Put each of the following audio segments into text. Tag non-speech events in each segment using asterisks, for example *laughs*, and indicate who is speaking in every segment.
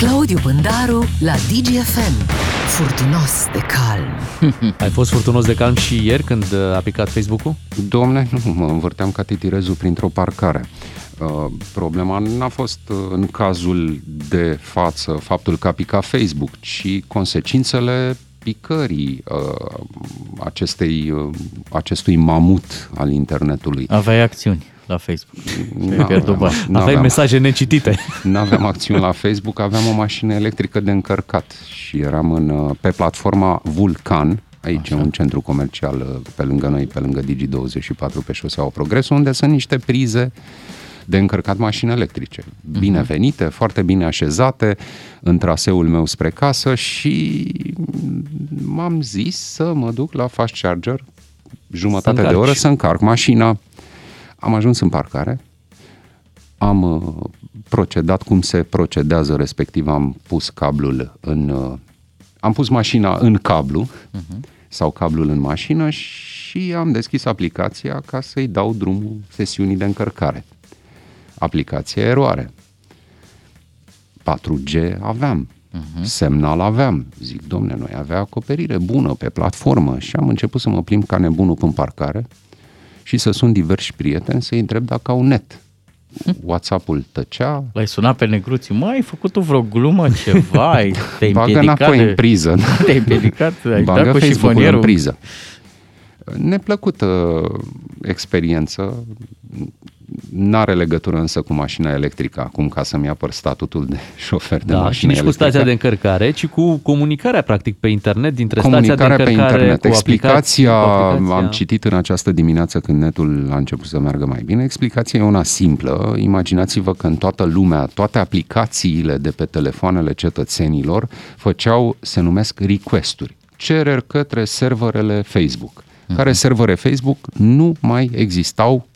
Speaker 1: Claudiu Bândaru la DGFM. Furtunos de calm. *laughs*
Speaker 2: Ai fost furtunos de calm și ieri când a picat Facebook-ul?
Speaker 3: Domne, nu, mă învârteam ca titirezul printr-o parcare. Uh, problema n-a fost uh, în cazul de față faptul că a picat Facebook, ci consecințele picării uh, acestei, uh, acestui mamut al internetului.
Speaker 4: Aveai acțiuni la Facebook.
Speaker 2: Nu pierdut bani. Aveai mesaje necitite.
Speaker 3: Nu aveam acțiuni la Facebook, aveam o mașină electrică de încărcat și eram în, uh, pe platforma Vulcan, aici Așa. un centru comercial uh, pe lângă noi, pe lângă Digi24, pe șoseaua Progresul, unde sunt niște prize de încărcat mașini electrice. Binevenite, uh-huh. foarte bine așezate în traseul meu spre casă și m-am zis să mă duc la fast charger jumătate de oră să încarc mașina. Am ajuns în parcare, am uh, procedat cum se procedează, respectiv am pus cablul în... Uh, am pus mașina în cablu uh-huh. sau cablul în mașină și am deschis aplicația ca să-i dau drumul sesiunii de încărcare. Aplicația eroare. 4G aveam, uh-huh. semnal aveam. Zic, domne, noi avea acoperire bună pe platformă și am început să mă plimb ca nebunul în parcare și să sun diversi prieteni să-i întreb dacă au net. *laughs* WhatsApp-ul tăcea.
Speaker 4: L-ai sunat pe negruții, mă, ai făcut tu vreo glumă, ceva, ai, te-ai
Speaker 3: Bagă înapoi de... în priză. *laughs*
Speaker 4: Te-ai împiedicat, ai
Speaker 3: Bagă
Speaker 4: dat cu
Speaker 3: Facebook-ul în priză. Neplăcută experiență, N-are legătură însă cu mașina electrică acum ca să-mi apăr statutul de *laughs* șofer de
Speaker 2: da,
Speaker 3: mașină
Speaker 2: și nici
Speaker 3: electrică.
Speaker 2: cu stația de încărcare, ci cu comunicarea practic pe internet dintre stația de încărcare
Speaker 3: pe internet.
Speaker 2: cu
Speaker 3: explicația,
Speaker 2: cu aplicația,
Speaker 3: am citit în această dimineață când netul a început să meargă mai bine, explicația e una simplă. Imaginați-vă că în toată lumea, toate aplicațiile de pe telefoanele cetățenilor făceau, se numesc request-uri, cereri către serverele Facebook care servere Facebook nu mai existau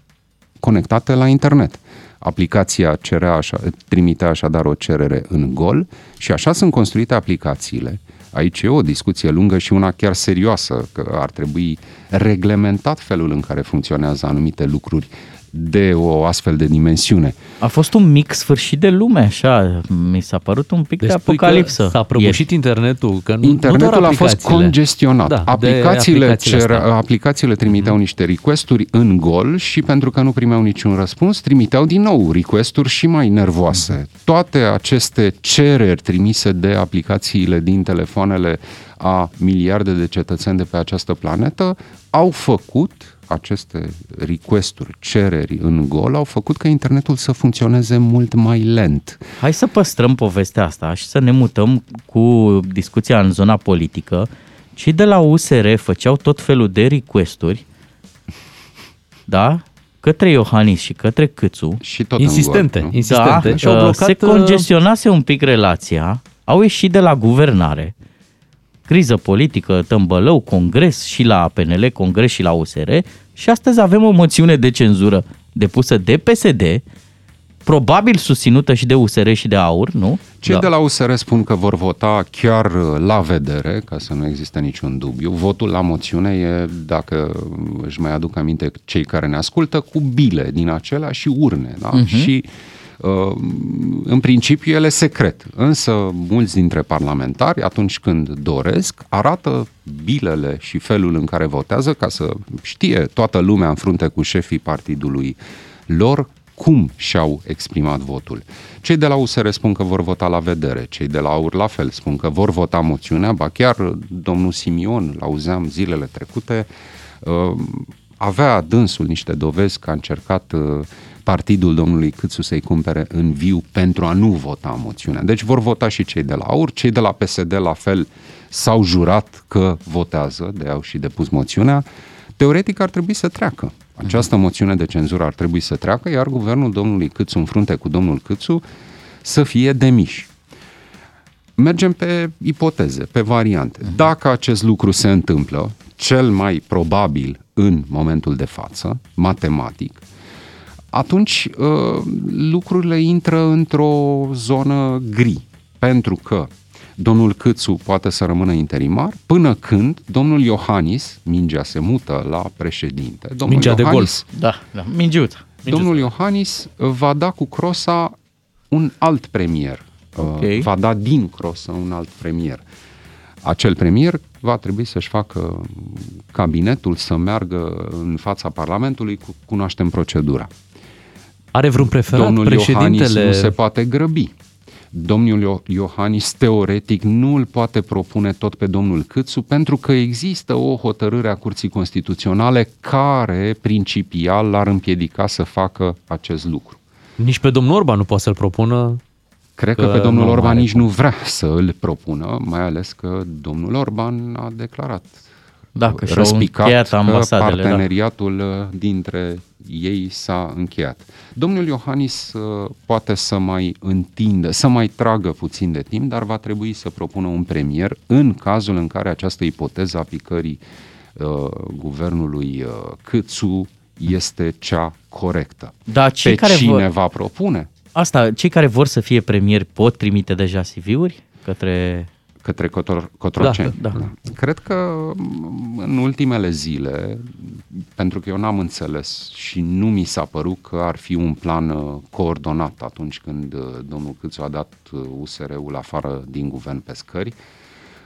Speaker 3: conectate la internet. Aplicația cerea așa, trimitea așadar o cerere în gol și așa sunt construite aplicațiile. Aici e o discuție lungă și una chiar serioasă, că ar trebui reglementat felul în care funcționează anumite lucruri de o astfel de dimensiune.
Speaker 4: A fost un mic sfârșit de lume, așa, mi s-a părut un pic deci de apocalipsă.
Speaker 2: S-a prăbușit e. internetul, că nu,
Speaker 3: internetul
Speaker 2: nu
Speaker 3: a fost congestionat. Da, aplicațiile, aplicațiile, cer, aplicațiile trimiteau mm-hmm. niște requesturi în gol și pentru că nu primeau niciun răspuns, trimiteau din nou requesturi și mai nervoase. Mm-hmm. Toate aceste cereri trimise de aplicațiile din telefoanele a miliarde de cetățeni de pe această planetă au făcut aceste requesturi, cereri în gol au făcut ca internetul să funcționeze mult mai lent.
Speaker 4: Hai să păstrăm povestea asta și să ne mutăm cu discuția în zona politică. Cei de la USR făceau tot felul de requesturi, da? către Iohannis și către Câțu.
Speaker 3: Și tot
Speaker 2: insistente,
Speaker 3: în gol,
Speaker 2: insistente.
Speaker 4: Da, și au blocat, se uh, congestionase un pic relația, au ieșit de la guvernare, criză politică, tămbălău, congres și la PNL, congres și la USR și astăzi avem o moțiune de cenzură depusă de PSD, probabil susținută și de USR și de AUR, nu?
Speaker 3: Cei da. de la USR spun că vor vota chiar la vedere, ca să nu existe niciun dubiu. Votul la moțiune e, dacă își mai aduc aminte cei care ne ascultă, cu bile din acelea și urne. Da? Uh-huh. Și Uh, în principiu ele secret, însă mulți dintre parlamentari, atunci când doresc, arată bilele și felul în care votează ca să știe toată lumea în frunte cu șefii partidului lor cum și-au exprimat votul. Cei de la USR spun că vor vota la vedere, cei de la AUR la fel spun că vor vota moțiunea, ba chiar domnul Simion, l-auzeam zilele trecute, uh, avea dânsul niște dovezi că a încercat uh, partidul domnului Câțu să-i cumpere în viu pentru a nu vota moțiunea. Deci vor vota și cei de la AUR, cei de la PSD la fel s-au jurat că votează, de au și depus moțiunea. Teoretic ar trebui să treacă. Această moțiune de cenzură ar trebui să treacă, iar guvernul domnului Câțu în frunte cu domnul Câțu să fie demiși. Mergem pe ipoteze, pe variante. Dacă acest lucru se întâmplă, cel mai probabil în momentul de față, matematic, atunci uh, lucrurile intră într-o zonă gri, pentru că domnul Câțu poate să rămână interimar până când domnul Iohannis, mingea se mută la președinte. Domnul
Speaker 2: mingea
Speaker 3: Iohannis,
Speaker 2: de gol. Da, da. Mingiut.
Speaker 3: Domnul Iohannis va da cu crosa un alt premier uh,
Speaker 4: Ok.
Speaker 3: va da din crosă un alt premier. Acel premier va trebui să-și facă cabinetul să meargă în fața Parlamentului, cu, cunoaștem procedura.
Speaker 2: Are vreun preferat
Speaker 3: Domnul Iohannis
Speaker 2: președintele?
Speaker 3: nu se poate grăbi. Domnul Io- Iohannis, teoretic, nu îl poate propune tot pe domnul Câțu pentru că există o hotărâre a Curții Constituționale care, principial, l-ar împiedica să facă acest lucru.
Speaker 2: Nici pe domnul Orban nu poate să-l propună.
Speaker 3: Cred că,
Speaker 2: Că
Speaker 3: pe domnul
Speaker 2: nu
Speaker 3: Orban
Speaker 2: are
Speaker 3: nici
Speaker 2: cum.
Speaker 3: nu vrea să îl propună, mai ales că domnul Orban a declarat
Speaker 4: Dacă și-au
Speaker 3: răspicat
Speaker 4: încheiat
Speaker 3: că
Speaker 4: ambasadele, da.
Speaker 3: parteneriatul uh, dintre ei s-a încheiat. Domnul Iohannis uh, poate să mai întindă, să mai tragă puțin de timp, dar va trebui să propună un premier în cazul în care această ipoteză a picării uh, guvernului uh, Câțu este cea corectă.
Speaker 4: Da, cei
Speaker 3: Pe
Speaker 4: care
Speaker 3: cine
Speaker 4: vor,
Speaker 3: va propune?
Speaker 4: asta, cei care vor să fie premieri pot trimite deja CV-uri către...
Speaker 3: către Cotor, Cotroceni.
Speaker 4: Da, da.
Speaker 3: Cred că m, în ultimele zile, pentru că eu n-am înțeles și nu mi s-a părut că ar fi un plan uh, coordonat atunci când uh, domnul Câțu a dat uh, USR-ul afară din guvern pe scări,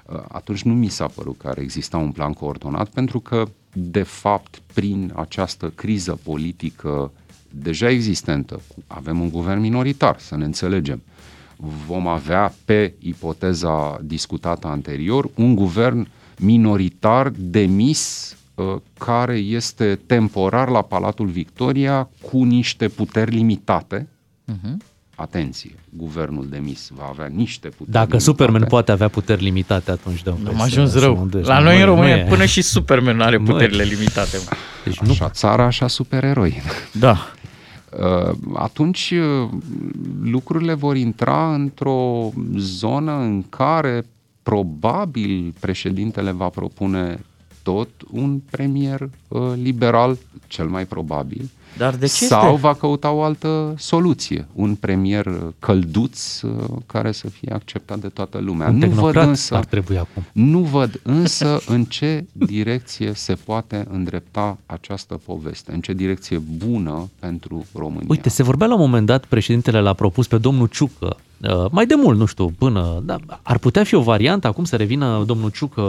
Speaker 3: uh, atunci nu mi s-a părut că ar exista un plan coordonat, pentru că, de fapt, prin această criză politică deja existentă, avem un guvern minoritar, să ne înțelegem, vom avea, pe ipoteza discutată anterior, un guvern minoritar demis uh, care este temporar la Palatul Victoria cu niște puteri limitate.
Speaker 4: Uh-huh.
Speaker 3: Atenție, guvernul demis va avea niște puteri
Speaker 2: Dacă
Speaker 3: limitate.
Speaker 2: Superman poate avea puteri limitate, atunci dăm
Speaker 4: Am ajuns rău. La noi în România, până și Superman nu are
Speaker 2: Măi.
Speaker 4: puterile limitate. mă.
Speaker 2: Deci nu,
Speaker 3: Așa țara, așa supereroi.
Speaker 4: Da.
Speaker 3: Uh, atunci uh, lucrurile vor intra într-o zonă în care probabil președintele va propune tot un premier uh, liberal, cel mai probabil,
Speaker 4: Dar de ce
Speaker 3: sau
Speaker 4: este?
Speaker 3: va căuta o altă soluție, un premier uh, călduț uh, care să fie acceptat de toată lumea.
Speaker 2: un
Speaker 3: nu văd
Speaker 2: tehnocrat
Speaker 3: însă
Speaker 2: ar trebui acum.
Speaker 3: nu văd însă în ce direcție se poate îndrepta această poveste, în ce direcție bună pentru România.
Speaker 2: Uite, se vorbea la un moment dat, președintele l-a propus pe domnul Ciucă, uh, mai de mult, nu știu, până, da, ar putea fi o variantă acum să revină domnul Ciucă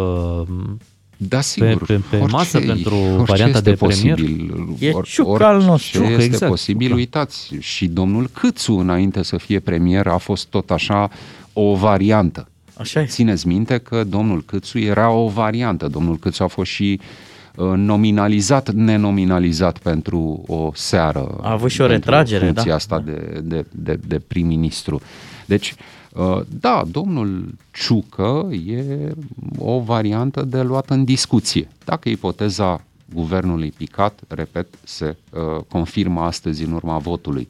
Speaker 2: m,
Speaker 3: da, sigur,
Speaker 2: pe- pe masă pentru
Speaker 3: orice
Speaker 2: varianta
Speaker 3: este
Speaker 2: de premier?
Speaker 3: posibil,
Speaker 4: E
Speaker 3: or-
Speaker 4: Ciucă al nostru.
Speaker 3: orice
Speaker 2: Ciucă,
Speaker 3: este
Speaker 2: exact,
Speaker 3: posibil,
Speaker 2: Ciucă.
Speaker 3: uitați, și domnul Câțu, înainte să fie premier, a fost tot așa o variantă.
Speaker 4: Așa e.
Speaker 3: Țineți minte că domnul Câțu era o variantă. Domnul Câțu a fost și uh, nominalizat, nenominalizat pentru o seară.
Speaker 4: A avut și o
Speaker 3: pentru
Speaker 4: retragere,
Speaker 3: funcția
Speaker 4: da.
Speaker 3: asta de, de, de, de prim-ministru. Deci, uh, da, domnul Ciucă e o variantă de luat în discuție. Dacă ipoteza guvernului picat, repet, se uh, confirmă astăzi în urma votului.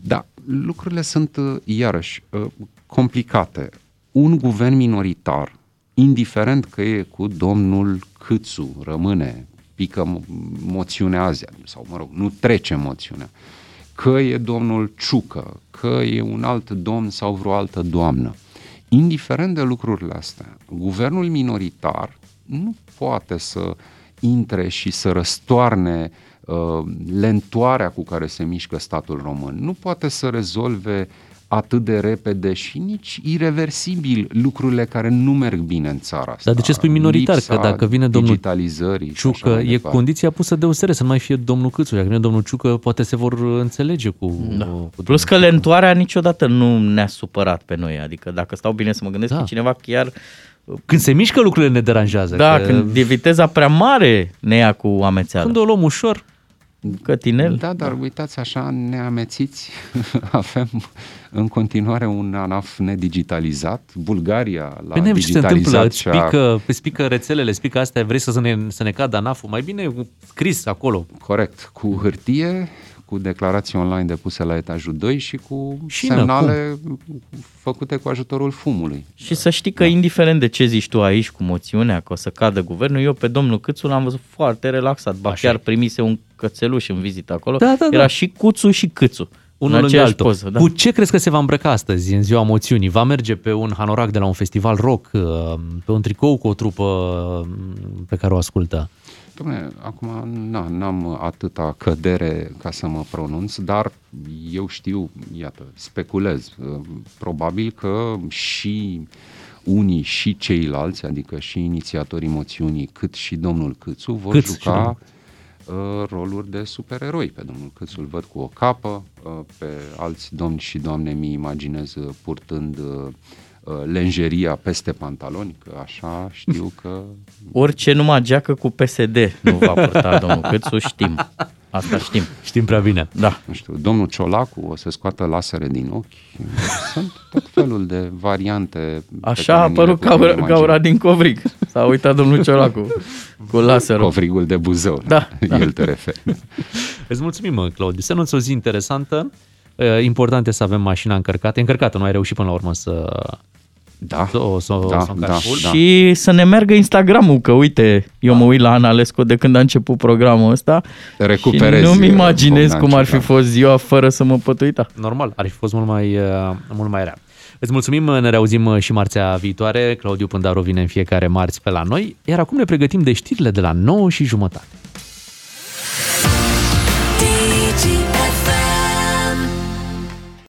Speaker 3: Da, lucrurile sunt uh, iarăși uh, complicate. Un guvern minoritar, indiferent că e cu domnul Câțu, rămâne, pică mo- moțiunea azi, sau mă rog, nu trece moțiunea, că e domnul Ciucă, că e un alt domn sau vreo altă doamnă. Indiferent de lucrurile astea, guvernul minoritar nu poate să intre și să răstoarne uh, lentoarea cu care se mișcă statul român. Nu poate să rezolve atât de repede și nici irreversibil lucrurile care nu merg bine în țara asta.
Speaker 2: Dar de ce spui minoritar?
Speaker 3: Lipsa
Speaker 2: Că dacă vine domnul
Speaker 3: digitalizării și așa
Speaker 2: Ciucă,
Speaker 3: mai
Speaker 2: e
Speaker 3: departe.
Speaker 2: condiția pusă de USR să nu mai fie domnul Câțu. Dacă vine domnul Ciucă, poate se vor înțelege cu...
Speaker 4: Da.
Speaker 2: cu
Speaker 4: Plus că lentoarea niciodată nu ne-a supărat pe noi. Adică dacă stau bine să mă gândesc
Speaker 2: Da.
Speaker 4: că cineva chiar...
Speaker 2: Când se mișcă lucrurile ne deranjează.
Speaker 4: Da,
Speaker 2: că
Speaker 4: când e viteza prea mare ne ia cu amețeală.
Speaker 2: când o luăm ușor,
Speaker 4: Cătinel?
Speaker 3: Da, dar uitați așa, neamețiți, *laughs* avem în continuare un ANAF nedigitalizat. Bulgaria l-a
Speaker 2: Pe ne ce se întâmplă,
Speaker 3: digitalizat
Speaker 2: îți
Speaker 3: și a
Speaker 2: pică, îți pică rețelele, îți pică astea, vrei să ne, să ne cadă ANAF-ul, mai bine scris acolo.
Speaker 3: Corect, cu hârtie, cu declarații online depuse la etajul 2 și cu
Speaker 2: Și
Speaker 3: semnale făcute cu ajutorul fumului.
Speaker 4: Și să știi că indiferent de ce zici tu aici cu moțiunea că o să cadă guvernul, eu pe domnul Câțu l-am văzut foarte relaxat. Ba
Speaker 2: Așa
Speaker 4: chiar
Speaker 2: e.
Speaker 4: primise un cățeluș în vizită acolo.
Speaker 2: Da, da, da.
Speaker 4: Era și Cuțu și Câțu.
Speaker 2: Unul
Speaker 4: în
Speaker 2: lângă
Speaker 4: aceeași
Speaker 2: altul.
Speaker 4: poză. Da.
Speaker 2: Cu ce crezi că se va îmbrăca astăzi, în ziua moțiunii? Va merge pe un hanorac de la un festival rock, uh, pe un tricou cu o trupă uh, pe care o ascultă?
Speaker 3: Dom'le, acum na, n-am atâta cădere ca să mă pronunț, dar eu știu, iată, speculez. Probabil că și unii și ceilalți, adică și inițiatorii moțiunii, cât și domnul Câțu, vor
Speaker 2: Câț și
Speaker 3: juca
Speaker 2: domnul.
Speaker 3: uh, roluri de supereroi. Pe domnul Câțu îl văd cu o capă, uh, pe alți domni și doamne mi imaginez uh, purtând uh, uh, lenjeria peste pantaloni, că așa știu că *laughs*
Speaker 4: Orice numai geacă cu PSD nu va purta *laughs* domnul Câțu, știm. Asta știm.
Speaker 2: Știm prea bine.
Speaker 4: Da.
Speaker 3: nu știu, domnul Ciolacu o să scoată lasere din ochi. Sunt tot felul de variante. pe
Speaker 4: Așa
Speaker 3: care
Speaker 4: a
Speaker 3: ni le
Speaker 4: apărut
Speaker 3: putem
Speaker 4: gaura,
Speaker 3: imagina.
Speaker 4: gaura din Covrig. S-a uitat domnul Ciolacu cu laserul.
Speaker 3: Covrigul de Buzău.
Speaker 4: Da, *laughs* da.
Speaker 3: El te referi.
Speaker 2: Îți mulțumim, mă, Claudiu. Să nu o zi interesantă. Uh, Important e să avem mașina încărcată. E încărcată, nu ai reușit până la urmă să,
Speaker 3: Da,
Speaker 2: să, o- să, o-
Speaker 3: da,
Speaker 2: să o
Speaker 3: da,
Speaker 2: încarci full.
Speaker 3: da.
Speaker 4: Și să ne meargă Instagramul, că uite, eu mă uit la Ana Lesco de când a început programul ăsta
Speaker 3: Recuperezi,
Speaker 4: și nu-mi
Speaker 3: uh,
Speaker 4: imaginez
Speaker 3: Bogdan
Speaker 4: cum ar fi
Speaker 3: Ciucă.
Speaker 4: fost ziua fără să mă pot uita.
Speaker 2: Normal, ar fi fost mult mai, uh, mult mai rea. Îți mulțumim, ne reauzim uh, și marțea viitoare. Claudiu Pândaru vine în fiecare marți pe la noi, iar acum ne pregătim de știrile de la 9 și jumătate.